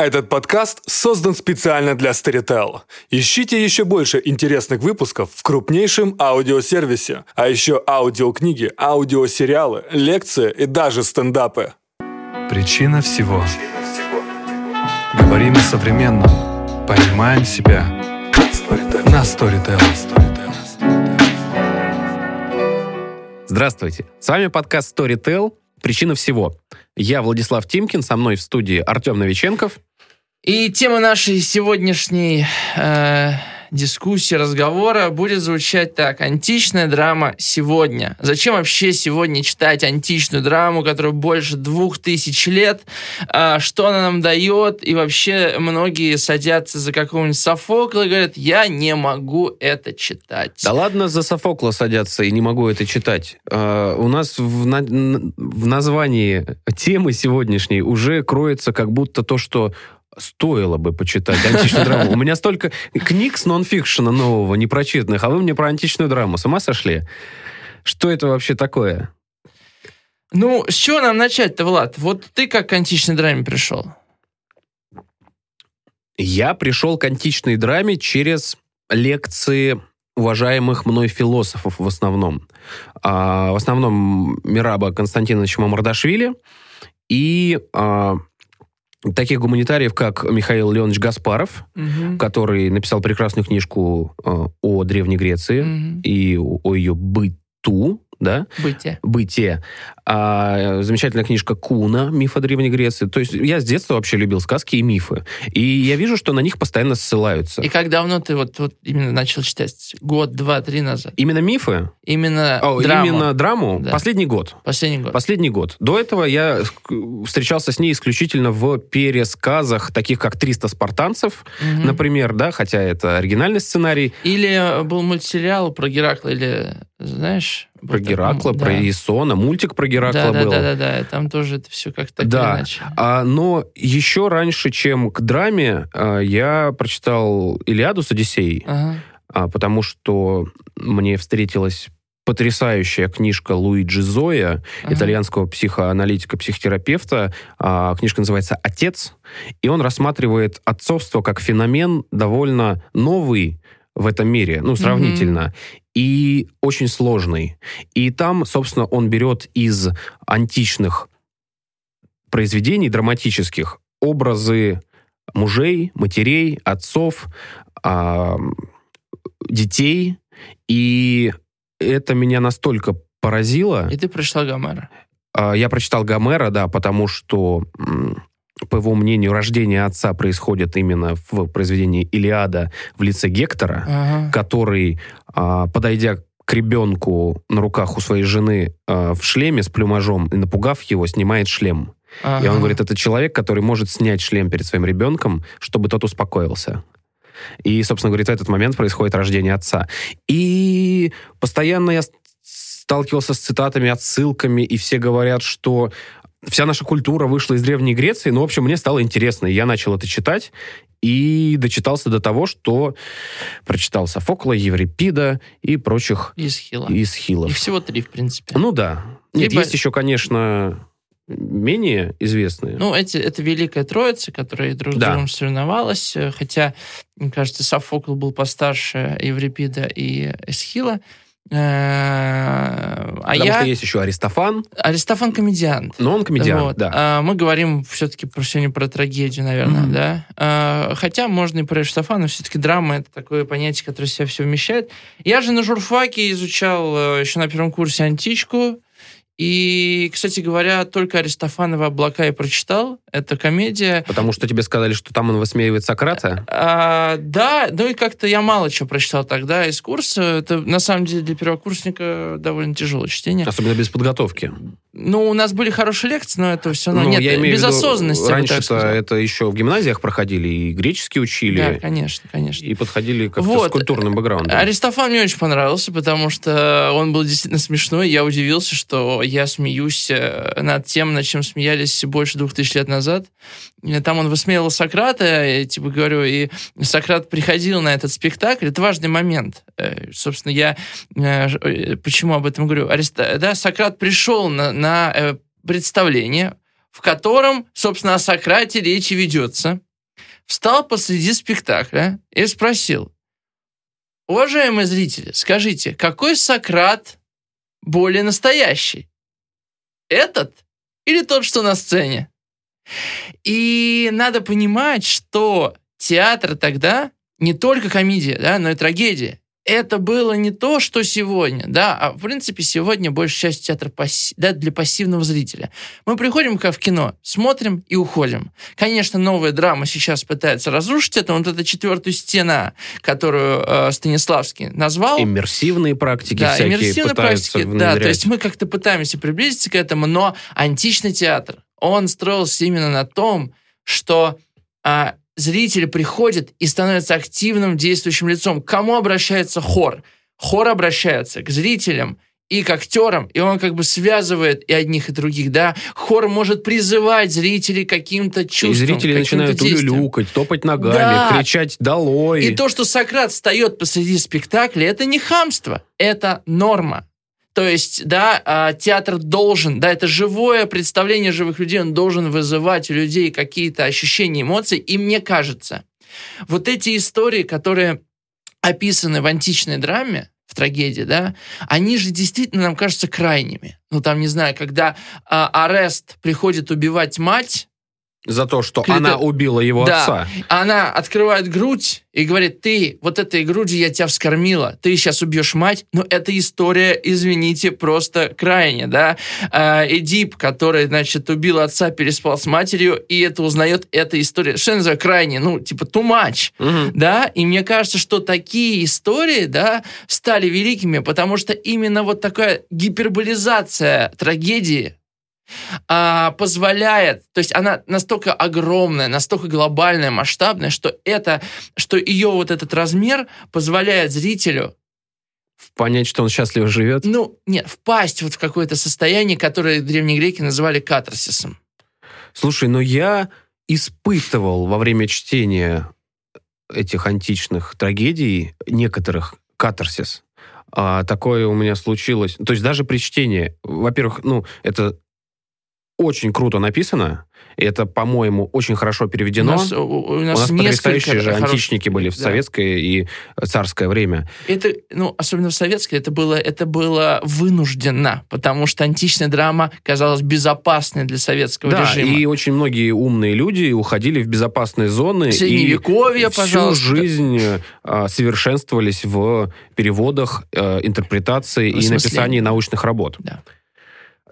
Этот подкаст создан специально для Storytel. Ищите еще больше интересных выпусков в крупнейшем аудиосервисе, а еще аудиокниги, аудиосериалы, лекции и даже стендапы. Причина всего. Говорим о современном. Понимаем себя. На Storytel. Здравствуйте. С вами подкаст Storytel «Причина всего». Я Владислав Тимкин, со мной в студии Артем Новиченков. И тема нашей сегодняшней э, дискуссии, разговора будет звучать так. Античная драма сегодня. Зачем вообще сегодня читать античную драму, которая больше двух тысяч лет? Э, что она нам дает? И вообще многие садятся за какого-нибудь Софокла и говорят, я не могу это читать. Да ладно за Софокла садятся и не могу это читать. Э, у нас в, на, в названии темы сегодняшней уже кроется как будто то, что стоило бы почитать античную драму. У меня столько книг с нонфикшена нового, непрочитанных, а вы мне про античную драму. С ума сошли? Что это вообще такое? Ну, с чего нам начать-то, Влад? Вот ты как к античной драме пришел? Я пришел к античной драме через лекции уважаемых мной философов в основном. А, в основном Мираба Константиновича Мамардашвили и а, таких гуманитариев, как Михаил Леонович Гаспаров, Мгм. который написал прекрасную книжку э, о Древней Греции Мгм. и о о ее быту, да, Бытие. бытие. А, замечательная книжка Куна «Миф о Древней Греции». То есть я с детства вообще любил сказки и мифы. И я вижу, что на них постоянно ссылаются. И как давно ты вот, вот именно начал читать? Год, два, три назад? Именно мифы? Именно О, драму? Именно драму? Да. Последний год. Последний год. Последний год. До этого я встречался с ней исключительно в пересказах, таких как «300 спартанцев», Мгм. например, да, хотя это оригинальный сценарий, Или был мультсериал про Геракла, или, знаешь... про Геракла, там, про да. Исона, мультик про Геракла да, да, был. да, да, да, там тоже это все как-то Да. иначе. А, но еще раньше, чем к драме, а, я прочитал «Илиаду» с Одиссеей, Ага. а, потому что мне встретилась потрясающая книжка Луиджи Зоя, Ага. итальянского психоаналитика, психотерапевта. А, Книжка называется «Отец», и он рассматривает отцовство как феномен довольно новый в этом мире, ну, сравнительно, и очень сложный. И там, собственно, он берет из античных произведений драматических образы мужей, матерей, отцов, а, детей, и это меня настолько поразило. И ты прочитал Гомера. А, Я прочитал Гомера, да, потому что, по его мнению, рождение отца происходит именно в произведении Илиада в лице Гектора, Ага. который, а, подойдя к ребенку на руках у своей жены а, в шлеме с плюмажом и напугав его, снимает шлем. И он Ага. говорит, это человек, который может снять шлем перед своим ребенком, чтобы тот успокоился. И, собственно, говорит, в этот момент происходит рождение отца. И постоянно я сталкивался с цитатами, отсылками, и все говорят, что вся наша культура вышла из Древней Греции. Ну, в общем, мне стало интересно. и Я начал это читать и дочитался до того, что прочитал Софокла, Еврипида и прочих Из Хила. исхилов. Их всего три, в принципе. Ну да. Нет, Либо- есть еще, конечно, менее известные. Ну, эти, это Великая Троица, которая друг с Да. другом соревновалась. э, Хотя, мне кажется, Софокл был постарше Еврипида и Эсхила. Э, А Потому я... что есть еще Аристофан, Аристофан комедиант. но он комедиант, Вот. да. А, мы говорим все-таки про, сегодня про трагедию, наверное, Мгм. да. А, хотя можно и про Аристофана, все-таки драма это такое понятие, которое в себя все вмещает. Я же на журфаке изучал э, еще на первом курсе античку. И, кстати говоря, только Аристофанова «Облака» я прочитал. Это комедия. Потому что тебе сказали, что там он высмеивает Сократа. А, да, ну и как-то я мало чего прочитал тогда из курса. Это, на самом деле, для первокурсника довольно тяжелое чтение. Особенно без подготовки. Ну, у нас были хорошие лекции, но это все равно... Ну, нет, я имею без виду, осознанности, Раньше-то сказал. это еще в гимназиях проходили, и греческий Да, учили, конечно, конечно. и подходили как-то Вот. с культурным бэкграундом. Аристофан мне очень понравился, потому что он был действительно смешной. Я удивился, что я смеюсь э, над тем, над чем смеялись больше двух тысяч лет назад. Там он высмеивал Сократа, и, типа говорю, и Сократ приходил на этот спектакль. Это важный момент. Э, Собственно, я э, э, почему об этом говорю? Ариста... Да, Сократ пришел на, на э, представление, в котором, собственно, о Сократе речь и ведется. встал посреди спектакля и спросил, уважаемые зрители, скажите, какой Сократ более настоящий? Этот или тот, что на сцене? И надо понимать, что театр тогда не только комедия, да, но и трагедия это было не то, что сегодня, да, а в принципе сегодня большая часть театра пасси, да, для пассивного зрителя. Мы приходим как в кино, смотрим и уходим. Конечно, новая драма сейчас пытается разрушить это, вот эта четвертая стена, которую э, Станиславский назвал. Иммерсивные практики да, всякие иммерсивные пытаются практики, внедрять. да, то есть мы как-то пытаемся приблизиться к этому, но античный театр, он строился именно на том, что а, зрители приходят и становятся активным действующим лицом. К кому обращается хор? Хор обращается к зрителям и к актерам, и он как бы связывает и одних, и других, да. Хор может призывать зрителей каким-то чувствам, И зрители начинают улюлюкать, топать ногами, Да. кричать «долой». И то, что Сократ встает посреди спектакля, это не хамство, это норма. То есть, да, а, театр должен, да, это живое представление живых людей, он должен вызывать у людей какие-то ощущения, эмоции. И мне кажется, вот эти истории, которые описаны в античной драме, в трагедии, да, они же действительно нам кажутся крайними. Ну, там, не знаю, когда а, Арест приходит убивать мать, За то, что Клито- она убила его Да. отца. она открывает грудь и говорит, ты вот этой грудью я тебя вскормила, ты сейчас убьешь мать. Но эта история, извините, просто крайне, да. А, Эдип, который, значит, убил отца, переспал с матерью, и это узнает, эта история, что я называю крайне, ну, типа, too much Мгм. да, и мне кажется, что такие истории, да, стали великими, потому что именно вот такая гиперболизация трагедии а, позволяет, то есть она настолько огромная, настолько глобальная, масштабная, что это, что ее вот этот размер позволяет зрителю, Понять, что он счастливо живет. ну, нет, впасть вот в какое-то состояние, которое древние греки называли катарсисом. Слушай, но я испытывал во время чтения этих античных трагедий некоторых катарсис. А, такое у меня случилось. То есть даже при чтении, во-первых, ну, это очень круто написано, это, по-моему, очень хорошо переведено. У нас, у, у У нас нас несколько потрясающие же хороших- античники были в да. советское и царское время. Это, ну, особенно в советской, это было, это было вынужденно, потому что античная драма казалась безопасной для советского Да, режима. и очень многие умные люди уходили в безопасные зоны. Средневековье, и всю пожалуйста. жизнь э, совершенствовались в переводах, э, интерпретации и Осмыслении. написании научных работ. Да.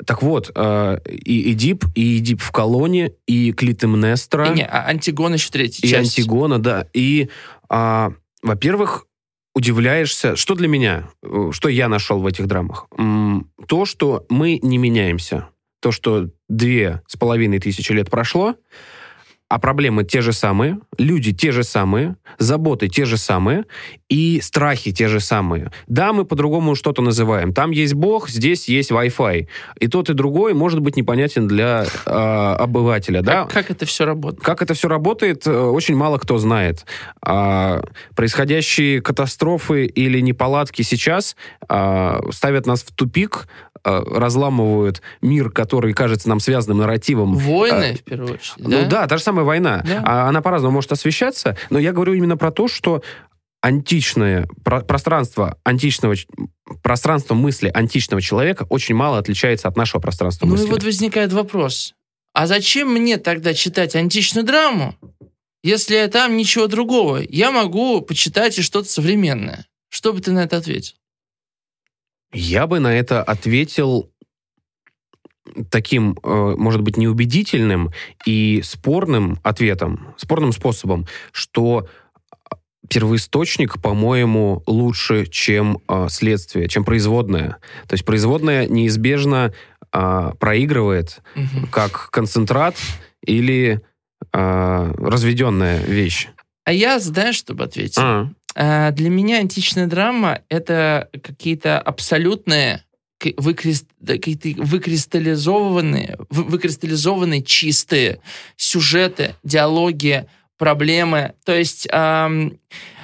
Так вот, э, и Эдип, и Эдип в колонне, и Клитемнестра, И не, а Антигон еще третья и часть. Антигона, да. И, а, во-первых, удивляешься, что для меня, э, что я нашел в этих драмах? То, что мы не меняемся. То, что две с половиной тысячи лет прошло, а проблемы те же самые, люди те же самые, заботы те же самые, и страхи те же самые. Да, мы по-другому что-то называем. Там есть Бог, здесь есть Wi-Fi. И тот, и другой может быть непонятен для э, обывателя. да? Как, как это все работает? Как это все работает, э, очень мало кто знает. А, происходящие катастрофы или неполадки сейчас а, ставят нас в тупик, разламывают мир, который кажется нам связанным нарративом. Войны, в первую очередь, Ну да, та же самая война. Да. А, Она по-разному может освещаться, но я говорю именно про то, что античное про- пространство античного пространство мысли античного человека очень мало отличается от нашего пространства Ну мысли. и вот возникает вопрос. А зачем мне тогда читать античную драму, если там ничего другого? Я могу почитать и что-то современное. Что бы ты на это ответил? Я бы на это ответил таким, э, может быть, неубедительным и спорным ответом, спорным способом, что первоисточник, по-моему, лучше, чем э, следствие, чем производное. То есть производное неизбежно э, проигрывает Мгм. как концентрат или э, разведенная вещь. А я, знаешь, чтобы ответить? А, Для меня античная драма — это какие-то абсолютные да, какие-то выкристаллизованные, вы- выкристаллизованные чистые сюжеты, диалоги, проблемы. То есть ам,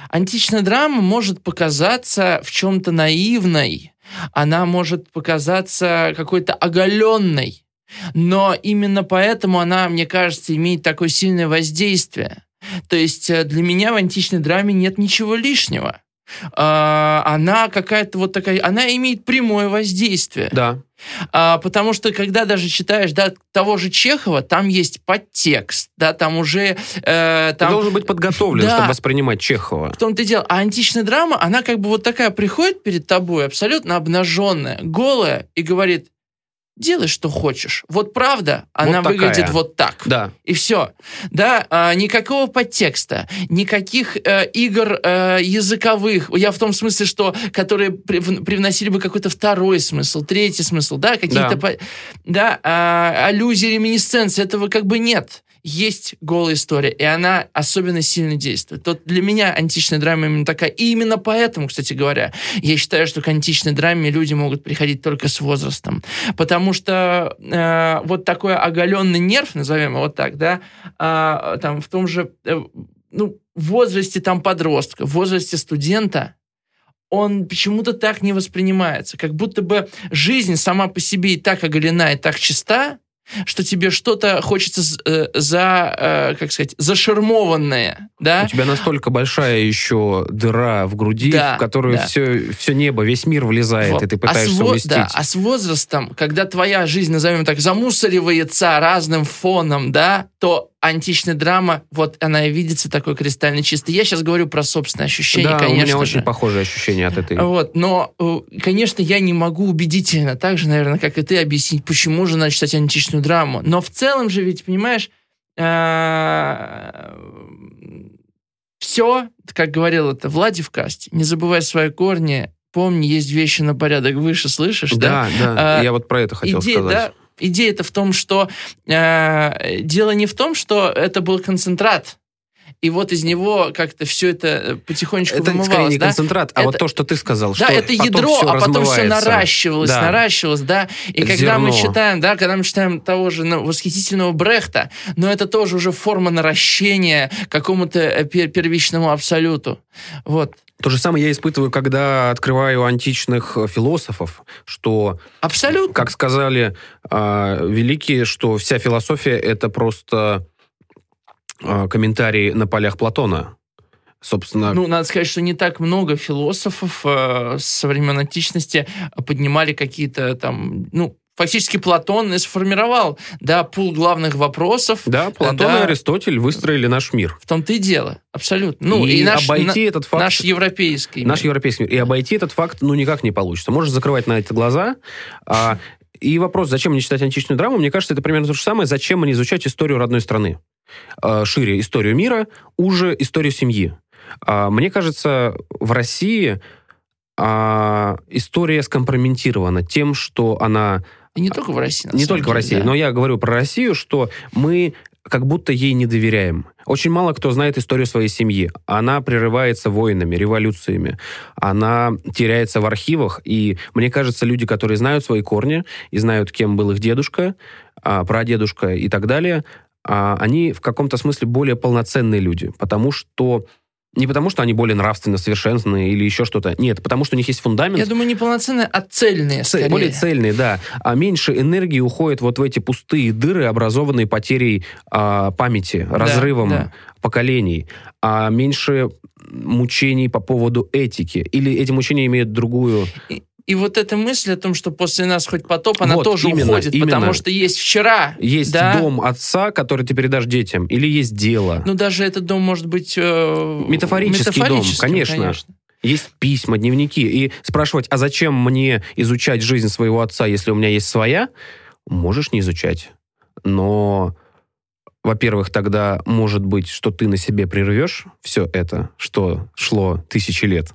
античная драма может показаться в чем-то наивной, она может показаться какой-то оголенной, но именно поэтому она, мне кажется, имеет такое сильное воздействие. То есть э, для меня в античной драме нет ничего лишнего. А, она какая-то вот такая, она имеет прямое воздействие. Да. А, потому что когда даже читаешь да, того же Чехова, там есть подтекст, да, там уже... Э, Ты там, должен быть подготовлен, Да. чтобы воспринимать Чехова. в том-то и дело. А античная драма, она как бы вот такая приходит перед тобой, абсолютно обнаженная, голая, и говорит, делай, что хочешь. Вот правда, она такая. выглядит вот так. Да. И все. Да, а, никакого подтекста, никаких э, игр э, языковых. Я в том смысле, что которые прив- привносили бы какой-то второй смысл, третий смысл, да, какие-то Да. по- да, а, аллюзии, реминисценции. Этого как бы нет. Есть голая история, и она особенно сильно действует. Вот для меня античная драма именно такая. И именно поэтому, кстати говоря, я считаю, что к античной драме люди могут приходить только с возрастом. Потому что э, вот такой оголенный нерв, назовем его вот так, да, а, там в том же, э, ну, в возрасте там подростка, в возрасте студента, он почему-то так не воспринимается. Как будто бы жизнь сама по себе и так оголена, и так чиста, что тебе что-то хочется э, за, э, как сказать, зашармованное, да? У тебя настолько большая еще дыра в груди, Да, в которую да. все, все небо, весь мир влезает, Вот. и ты а, с пытаешься уместить. да, а с возрастом, когда твоя жизнь, назовем так, замусоривается разным фоном, да, то античная драма, вот она и видится такой кристально чистой. Я сейчас говорю про собственные ощущения, да, конечно у меня очень же. похожие ощущения от этой. Вот, но, э, конечно, я не могу убедительно, так же, наверное, как и ты, объяснить, почему же надо читать античную драму. Но в целом же, ведь, понимаешь, все, как говорил это Влади в касте, не забывай свои корни, помни, есть вещи на порядок выше, слышишь, да? Да, да, А, я вот про это хотел идея, сказать. да, идея-то в том, что э, дело не в том, что это был концентрат, и вот из него как-то все это э, потихонечку Это скорее вымывалось, не да? концентрат, а Это- вот то, что ты сказал, Да, что это ядро, всё а потом все наращивалось, Да. наращивалось, да. И Это когда мы зерно. читаем, да, когда мы читаем того же ну, восхитительного Брехта, но это тоже уже форма наращения какому-то э, пер- первичному абсолюту. Вот. То же самое я испытываю, когда открываю античных э, философов, что, Абсолютно. как сказали а, великие, что вся философия это просто а, комментарии на полях Платона. Собственно, Ну, надо сказать, что не так много философов э, со времен античности поднимали какие-то там, ну, фактически Платон и сформировал, да, пул главных вопросов. да, Платон да. и Аристотель выстроили наш мир. В том-то и дело, абсолютно. Ну, и, и, наш, обойти на- этот факт наш европейский. Наш мир. европейский мир. И обойти этот факт, ну, никак не получится. Можешь закрывать на это глаза. а, и вопрос, зачем мне читать античную драму, мне кажется, это примерно то же самое, зачем мне изучать историю родной страны. А, шире историю мира, уже историю семьи. А, мне кажется, в России а, история скомпрометирована тем, что она И не только в России. не только в деле, России, да. но я говорю про Россию, что мы как будто ей не доверяем. Очень мало кто знает историю своей семьи. Она прерывается войнами, революциями. Она теряется в архивах. И мне кажется, люди, которые знают свои корни и знают, кем был их дедушка, а, прадедушка и так далее, а, они в каком-то смысле более полноценные люди. Потому что... Не потому, что они более нравственно совершенные или еще что-то. Нет, потому что у них есть фундамент. Я думаю, не полноценные, а цельные, Цель- скорее. более цельные, да. А меньше энергии уходит вот в эти пустые дыры, образованные потерей а, памяти, разрывом да. поколений, а меньше мучений по поводу этики. Или эти мучения имеют другую... И вот эта мысль о том, что после нас хоть потоп, она Вот, тоже именно, уходит, именно. потому что есть вчера. Есть да? дом отца, который ты передашь детям, или есть дело. Ну, даже этот дом может быть... э, Метафорический дом, метафорическим, конечно. Есть письма, дневники. И спрашивать, а зачем мне изучать жизнь своего отца, если у меня есть своя? Можешь не изучать. Но, во-первых, тогда может быть, что ты на себе прервешь все это, что шло тысячи лет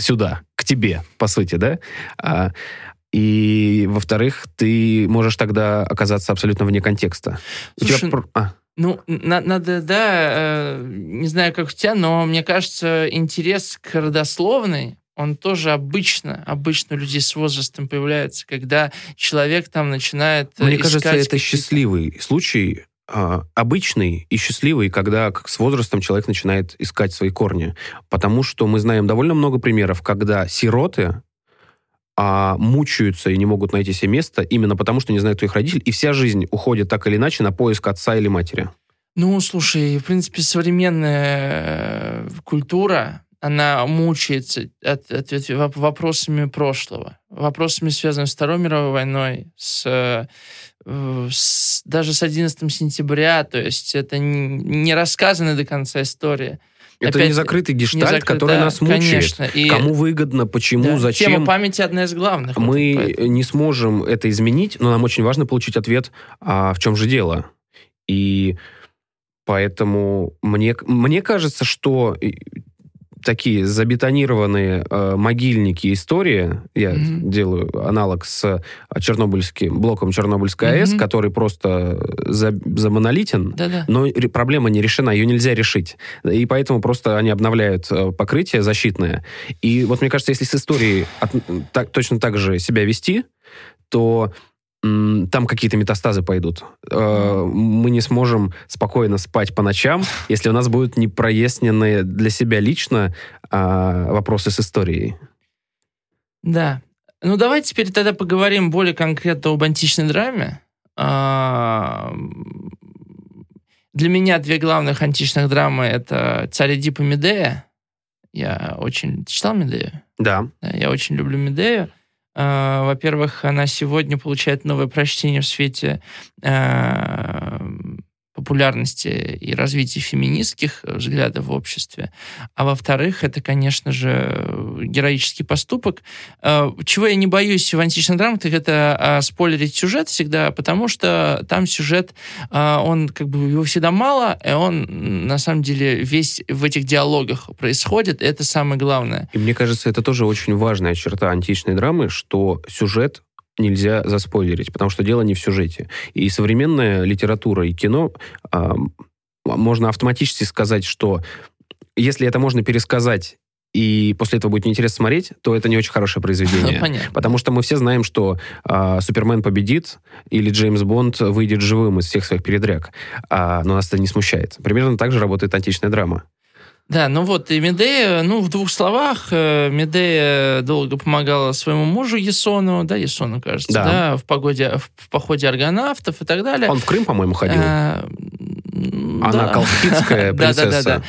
сюда, тебе, по сути, да? А, и, во-вторых, ты можешь тогда оказаться абсолютно вне контекста. У тебя Слушай, а, Ну, на- надо, да, э, не знаю, как у тебя, но мне кажется, интерес к родословной, он тоже обычно, обычно у людей с возрастом появляется, когда человек там начинает э, Мне кажется, это счастливый случай, обычный и счастливый, когда с возрастом человек начинает искать свои корни. Потому что мы знаем довольно много примеров, когда сироты а, мучаются и не могут найти себе место именно потому, что не знают, кто их родитель, и вся жизнь уходит так или иначе на поиск отца или матери. Ну, слушай, в принципе, современная э, культура, она мучается от, от- от воп- вопросами прошлого, вопросами, связанными с Второй мировой войной, с, э, с- даже с 11 сентября, то есть это не рассказанная до конца история. Это Опять не закрытый Не гештальт, закрыт- который да, нас мучает. Конечно. И, Кому выгодно, почему, да, зачем. Тема памяти одна из главных. Мы поэтому. не сможем это изменить, но нам очень важно получить ответ, а в чем же дело. И поэтому мне, мне кажется, что такие забетонированные э, могильники истории, я Мгм. делаю аналог с э, чернобыльским блоком Чернобыльской АЭС, Мгм. который просто за, замонолитен, Да-да. но ре- проблема не решена, ее нельзя решить. И поэтому просто они обновляют э, покрытие защитное. И вот мне кажется, если с историей от- так, точно так же себя вести, то там какие-то метастазы пойдут. Э, Мы не сможем спокойно спать по ночам, если у нас будут непроясненные для себя лично а, вопросы с историей. Да. Ну, давайте теперь тогда поговорим более конкретно об античной драме. А, Для меня две главных античных драмы — это «Царь Эдип и Медея». Я очень... Ты читал Медею? Да. Да, я очень люблю Медею. А, Во-первых, она сегодня получает новое прочтение в свете а, популярности и развития феминистских взглядов в обществе. А во-вторых, это, конечно же, героический поступок. А, Чего я не боюсь в античных драмах, так это а, спойлерить сюжет всегда, потому что там сюжет, а, он как бы его всегда мало, и он на самом деле весь в этих диалогах происходит, это самое главное. И мне кажется, это тоже очень важная черта античной драмы, что сюжет нельзя заспойлерить, потому что дело не в сюжете. И современная литература и кино а, можно автоматически сказать, что если это можно пересказать и после этого будет неинтересно смотреть, то это не очень хорошее произведение. Понятно. Потому что мы все знаем, что а, Супермен победит или Джеймс Бонд выйдет живым из всех своих передряг. А, но нас это не смущает. Примерно так же работает античная драма. Да, ну вот, и Медея, ну, в двух словах, э, Медея долго помогала своему мужу Есону, да, Есону, кажется, Да. да, в, погоде, в, в походе аргонавтов и так далее. Он в Крым, по-моему, ходил. А, м, Она да. колхидская Да, да, да, принцесса.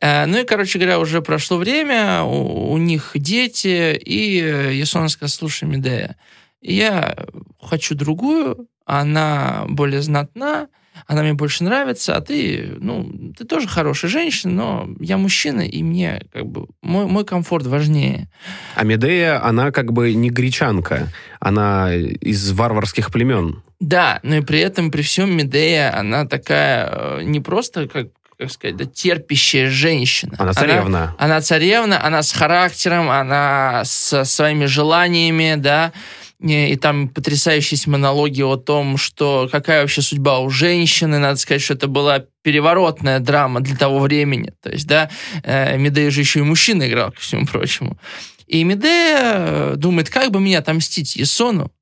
да. Э, Ну и, короче говоря, уже прошло время, у, у них дети, и э, Ясон сказал, слушай, Медея, я хочу другую, она более знатна, она мне больше нравится, а ты, ну, ты тоже хорошая женщина, но я мужчина, и мне как бы мой, мой комфорт важнее. А Медея, она как бы не гречанка, она из варварских племен. Да, но и при этом, при всем Медея, она такая э, не просто, как, как сказать, да, терпящая женщина. Она царевна. Она царевна, она с характером, она со своими желаниями, да, и, там потрясающие монологи о том, что какая вообще судьба у женщины. Надо сказать, что это была переворотная драма для того времени. То есть, да, э, Медея же еще и мужчина играл, ко всему прочему. И Медея э, думает, как бы мне отомстить Есону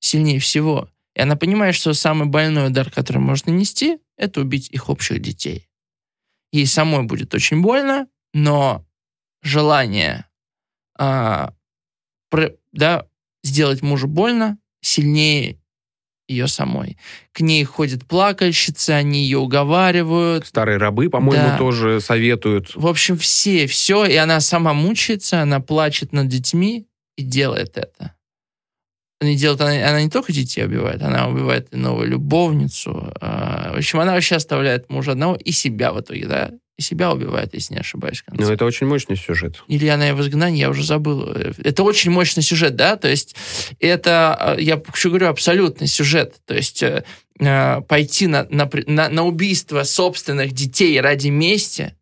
сильнее всего. И она понимает, что самый больной удар, который может нанести, это убить их общих детей. Ей самой будет очень больно, но желание а, про- да, сделать мужу больно сильнее ее самой. К ней ходят плакальщицы, они ее уговаривают. Старые рабы, по-моему, Да. тоже советуют. В общем, все, все. И она сама мучается, она плачет над детьми и делает это. Она, делает, она, она не только детей убивает, она убивает и новую любовницу. А, В общем, она вообще оставляет мужа одного и себя в итоге, да? И себя убивает, если не ошибаюсь. в. Ну, это очень мощный сюжет. Или она в изгнании, я уже забыл. Это очень мощный сюжет, да, то есть это, э, я еще говорю, абсолютный сюжет. То есть э, э, пойти на, на, на, на убийство собственных детей ради мести,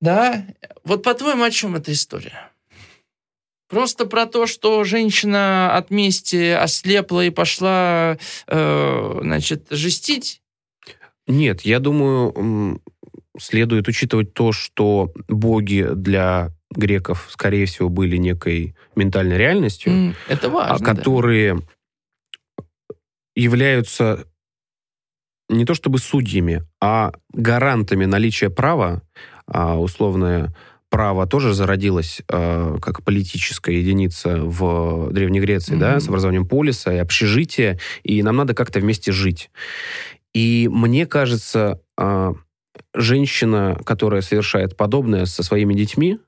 да, вот по-твоему, о чем эта история? Просто про то, что женщина от мести ослепла и пошла, э, значит, жестить? Нет, я думаю, следует учитывать то, что боги для греков, скорее всего, были некой ментальной реальностью, Это а важно. да. которые являются не то чтобы судьями, а гарантами наличия права, а условное право тоже зародилось э, как политическая единица в Древней Греции, да, Мгм. с образованием полиса и общежития, и нам надо как-то вместе жить. И мне кажется, а, женщина, которая совершает подобное со своими детьми,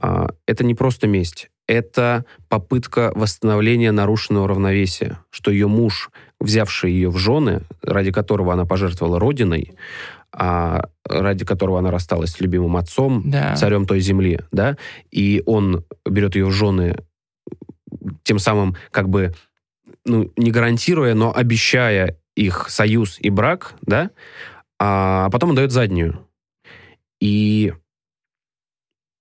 а, это не просто месть. Это попытка восстановления нарушенного равновесия, что ее муж, взявший ее в жены, ради которого она пожертвовала родиной, а ради которого она рассталась с любимым отцом, Да. царем той земли, да, и он берет ее в жены, тем самым как бы, ну, не гарантируя, но обещая их союз и брак, да, а потом он дает заднюю. И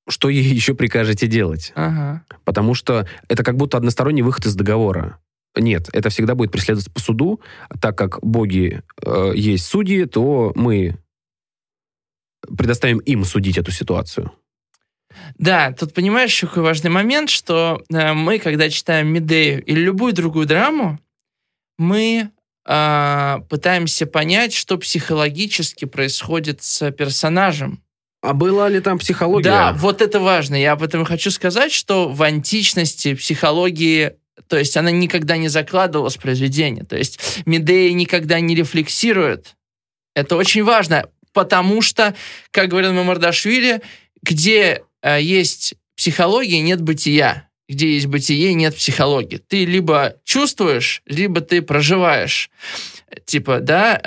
что ей еще прикажете делать? Ага. Потому что это как будто односторонний выход из договора. Нет, это всегда будет преследоваться по суду, так как боги э, есть судьи, то мы предоставим им судить эту ситуацию. Да, тут понимаешь, еще какой важный момент, что э, мы, когда читаем Медею или любую другую драму, мы а, пытаемся понять, что психологически происходит с персонажем. А была ли там психология? Да, вот это важно. Я об этом хочу сказать, что в античности психологии, то есть она никогда не закладывалась в произведение. То есть Медея никогда не рефлексирует. Это очень важно, потому что, как говорил Мамардашвили, где э, есть психология, нет бытия. Где есть бытие, нет психологии. Ты либо чувствуешь, либо ты проживаешь. Типа, да...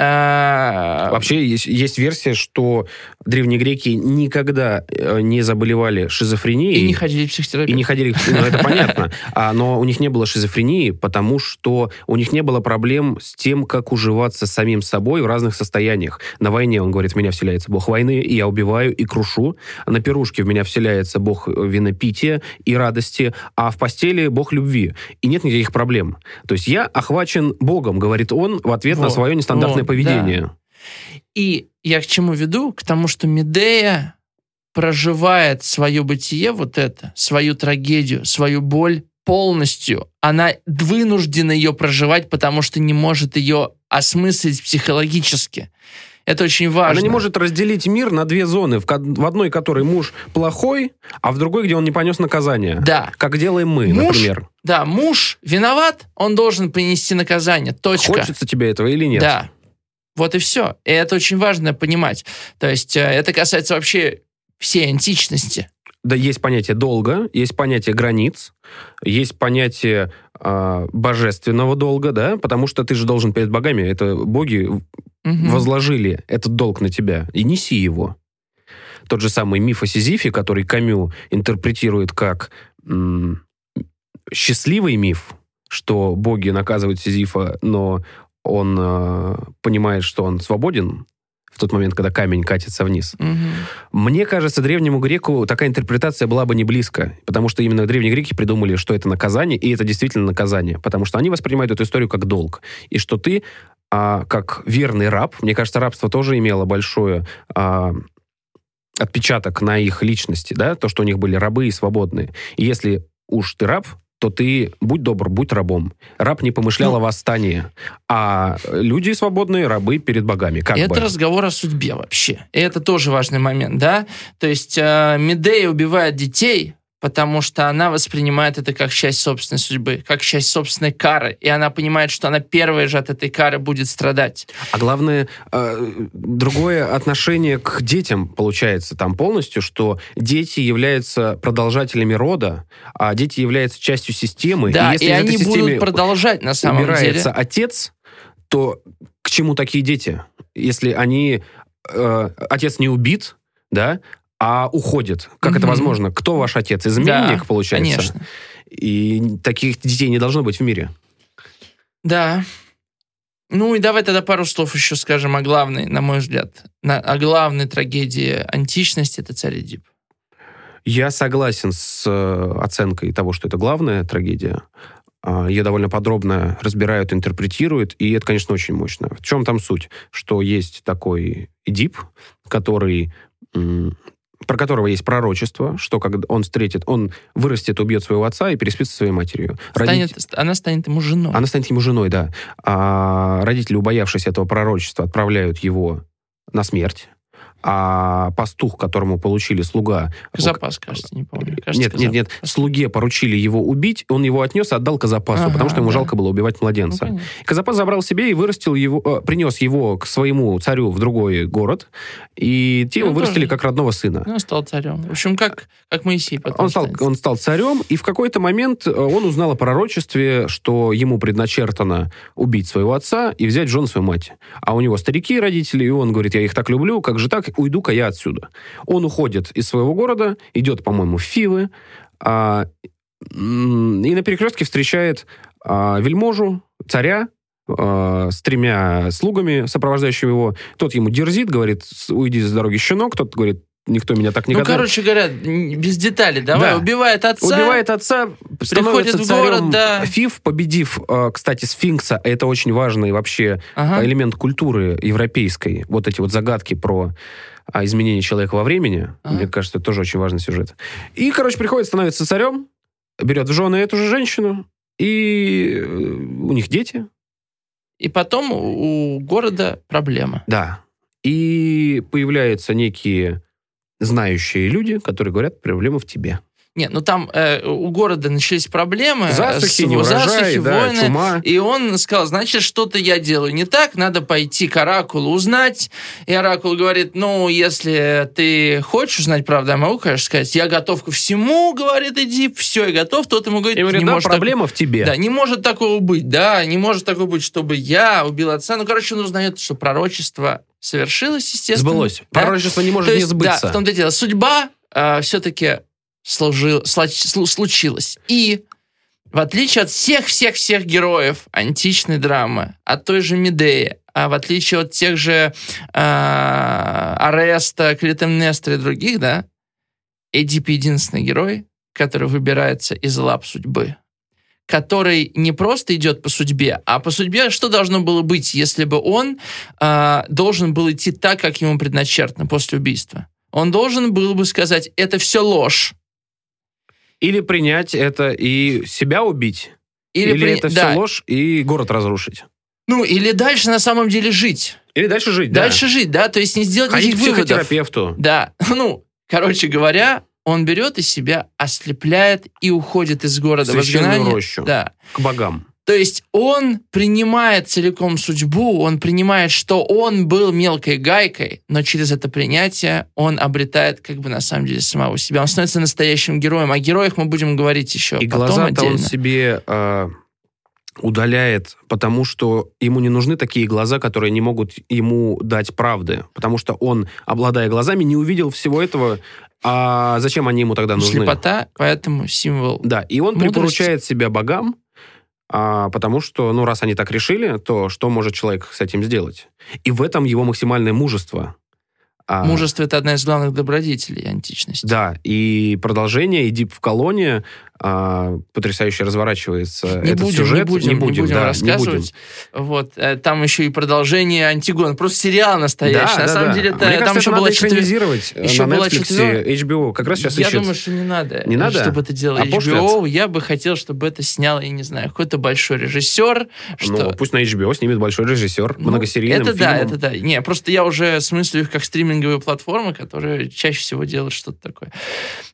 э, Вообще есть, есть версия, что древние греки никогда э, не заболевали шизофренией. И не ходили в психотерапию. И не ходили, ну, это понятно. А, но у них не было шизофрении, потому что у них не было проблем с тем, как уживаться с самим собой в разных состояниях. На войне, он говорит, в меня вселяется бог войны, и я убиваю и крушу. На пирушке в меня вселяется бог винопития и радости, а в постели бог любви. И нет никаких проблем. То есть я охвачен богом, говорит он, в ответ на Вот, свое нестандартное вот, поведение. И я к чему веду? К тому, что Медея проживает свое бытие, вот это, свою трагедию, свою боль полностью. Она вынуждена ее проживать, потому что не может ее осмыслить психологически. Это очень важно. Она не может разделить мир на две зоны, в, в одной которой муж плохой, а в другой, где он не понес наказание. Да. Как делаем мы, Муж- например. Да, муж виноват, он должен принести наказание. Точка. Хочется тебе этого или нет? Да. Вот и все. И это очень важно понимать. То есть э, это касается вообще всей античности. Да, есть понятие долга, есть понятие границ, есть понятие а, божественного долга, да, потому что ты же должен перед богами, это боги Мгм. возложили этот долг на тебя, и неси его. Тот же самый миф о Сизифе, который Камю интерпретирует как м, счастливый миф, что боги наказывают Сизифа, но он э, понимает, что он свободен в тот момент, когда камень катится вниз. Мгм. Мне кажется, древнему греку такая интерпретация была бы не близко, потому что именно древние греки придумали, что это наказание, и это действительно наказание, потому что они воспринимают эту историю как долг, и что ты, а, как верный раб, мне кажется, рабство тоже имело большое а, отпечаток на их личности, да, то, что у них были рабы и свободные. И если уж ты раб, то ты будь добр, будь рабом. Раб не помышлял Ну, о восстании, а люди свободные рабы перед богами. Как это бы. разговор о судьбе вообще. И это тоже важный момент, да? То есть э, Медея убивает детей, потому что она воспринимает это как часть собственной судьбы, как часть собственной кары. И она понимает, что она первая же от этой кары будет страдать. А главное, э, другое отношение к детям получается там полностью, что дети являются продолжателями рода, а дети являются частью системы. да, если и из этой они будут продолжать на самом деле. отец, то к чему такие дети? Если они... э, отец не убит, да, а уходит. Как это Мгм. возможно? Кто ваш отец? Изменник, Да, получается? Конечно. И таких детей не должно быть в мире. Да. Ну и давай тогда пару слов еще скажем о главной, на мой взгляд, на- о главной трагедии античности, это царь Эдип. Я согласен с э, оценкой того, что это главная трагедия. А, Ее довольно подробно разбирают, интерпретируют, и это, конечно, очень мощно. В чем там суть? Что есть такой Эдип, который про которого есть пророчество, что когда он встретит, он вырастет, убьет своего отца и переспит со своей матерью. Станет- она станет ему женой. Она станет ему женой, да. А родители, убоявшись этого пророчества, отправляют его на смерть. А пастух, которому получили слуга... Запас, кажется, не помню. Кажется, нет, нет, нет. Слуге поручили его убить, он его отнес и отдал Казапасу, Ага, потому что ему да. жалко было убивать Ну, младенца. понятно. Казапас забрал себе и вырастил его, э, принес его к своему царю в другой город, и те его Ну, вырастили тоже. как родного сына. Ну, стал царем. В общем, как, как Моисей потом Он стал, станет. он стал царем, и в какой-то момент э, он узнал о пророчестве, что ему предначертано убить своего отца и взять жену свою мать. А у него старики родители, и он говорит, я их так люблю, как же так, уйду-ка я отсюда. Он уходит из своего города, идет, по-моему, в Фивы, а, и на перекрестке встречает а, вельможу, царя, а, с тремя слугами, сопровождающими его. Тот ему дерзит, говорит, «С- уйди с дороги, щенок. Тот говорит, никто меня так Ну, никогда... короче говоря, без деталей. Давай, Да. убивает отца. Убивает отца, становится в город, да. Фив, победив, э, кстати, сфинкса. Это очень важный вообще Ага. элемент культуры европейской. Вот эти вот загадки про а, изменение человека во времени. Ага. Мне кажется, это тоже очень важный сюжет. И, короче, приходит, становится царем, берет в жены эту же женщину, и э, у них дети. И потом у города проблема. Да. И появляются некие знающие люди, которые говорят, проблема в тебе. Нет, ну там э, у города начались проблемы. э, Засухи, с- неурожай, засухи, да, войны. чума. И он сказал, значит, что-то я делаю не так, надо пойти к Оракулу узнать. И Оракул говорит, ну, если ты хочешь узнать правду, я могу, конечно, сказать, я готов ко всему, говорит, иди, все, я готов. Тот ему говорит, И не да, может так- проблема в тебе. Да, не может такого быть, да, не может такого быть, чтобы я убил отца. Ну, короче, он узнает, что пророчество совершилось, естественно. Сбылось. Да? Пророчество не может То не есть, сбыться. Да, в том-то дело. Судьба все-таки случилась. И в отличие от всех-всех-всех героев античной драмы, от той же Медеи, а в отличие от тех же а, Ареста, Клитемнестра и других, да, Эдип единственный герой, который выбирается из лап судьбы который не просто идет по судьбе, а по судьбе что должно было быть, если бы он а, должен был идти так, как ему предначертано после убийства? Он должен был бы сказать, это все ложь. Или принять это и себя убить. Или, при- это да. все ложь и город разрушить. Ну, или дальше на самом деле жить. Или дальше жить, да. Дальше жить, да, то есть не сделать Ходить никаких выводов. психотерапевту. Да, ну, короче говоря, он берет и себя ослепляет и уходит из города в Священную рощу. Да. К богам. То есть он принимает целиком судьбу, он принимает, что он был мелкой гайкой, но через это принятие он обретает как бы на самом деле самого себя. Он становится настоящим героем. О героях мы будем говорить еще И глаза-то он себе э, удаляет, потому что ему не нужны такие глаза, которые не могут ему дать правды. Потому что он, обладая глазами, не увидел всего этого. А зачем они ему тогда нужны? Слепота, поэтому символ. Да, и он Мудрость. припоручает себя богам, а, потому что, ну, раз они так решили, то что может человек с этим сделать? И в этом его максимальное мужество. А, Мужество — это одна из главных добродетелей античности. Да, и продолжение «Иди в колонии» а, потрясающе разворачивается Не этот будем, сюжет. не будем, не будем, да, рассказывать. Вот, э, там еще и продолжение Антигон. Просто сериал настоящий. Да, на да, самом да. деле, Мне это, кажется, там это еще было четыре- экранизировать еще на Netflix, четыре- HBO. Как раз сейчас я ищут. думаю, что не надо. Не надо? Чтобы это делал А пошлят? HBO. Я бы хотел, чтобы это снял, я не знаю, какой-то большой режиссер. Ну, Что... пусть на HBO снимет большой режиссер, Ну, многосерийным Это да, фильмом. это да. Не, просто я уже смыслю их как стриминговые платформы, которые чаще всего делают что-то такое.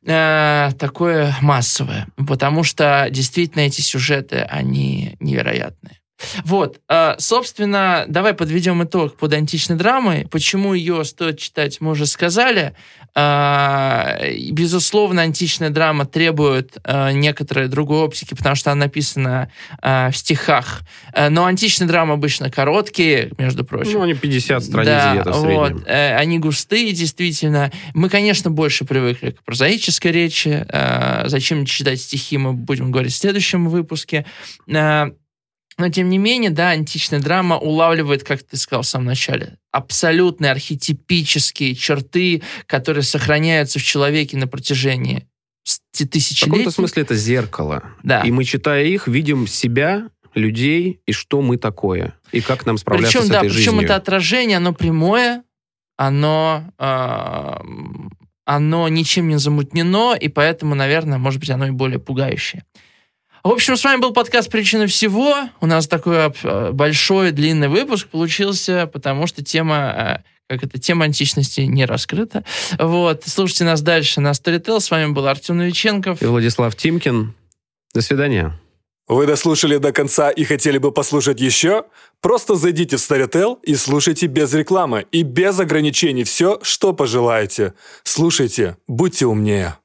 э, такое массовое. Потому что действительно эти сюжеты, они невероятные. Вот, э, собственно, давай подведем итог под античной драмой. Почему ее стоит читать, мы уже сказали. И, Безусловно, античная драма требует э, некоторой другой оптики, потому что она написана в стихах. Но античная драма обычно короткие, между прочим. Ну, они 50 страниц Да, где-то в вот, среднем. э, они густые, действительно. Мы, конечно, больше привыкли к прозаической речи. Зачем читать стихи, мы будем говорить в следующем выпуске. Но, тем не менее, да, античная драма улавливает, как ты сказал в самом начале, абсолютные архетипические черты, которые сохраняются в человеке на протяжении ст- В каком-то тысячелетий. смысле это зеркало. Да. И мы, читая их, видим себя, людей, и что мы такое. И как нам справляться Причем, с да, этой причем жизнью. это отражение, оно прямое, оно, эм, оно ничем не замутнено, и поэтому, наверное, может быть, оно и более пугающее. В общем, с вами был подкаст «Причина всего». У нас такой э, большой, длинный выпуск получился, потому что тема, э, как эта тема античности не раскрыта. Вот. Слушайте нас дальше на Storytel. С вами был Артем Новиченков. И Владислав Тимкин. До свидания. Вы дослушали до конца и хотели бы послушать еще? Просто зайдите в Storytel и слушайте без рекламы и без ограничений все, что пожелаете. Слушайте, будьте умнее.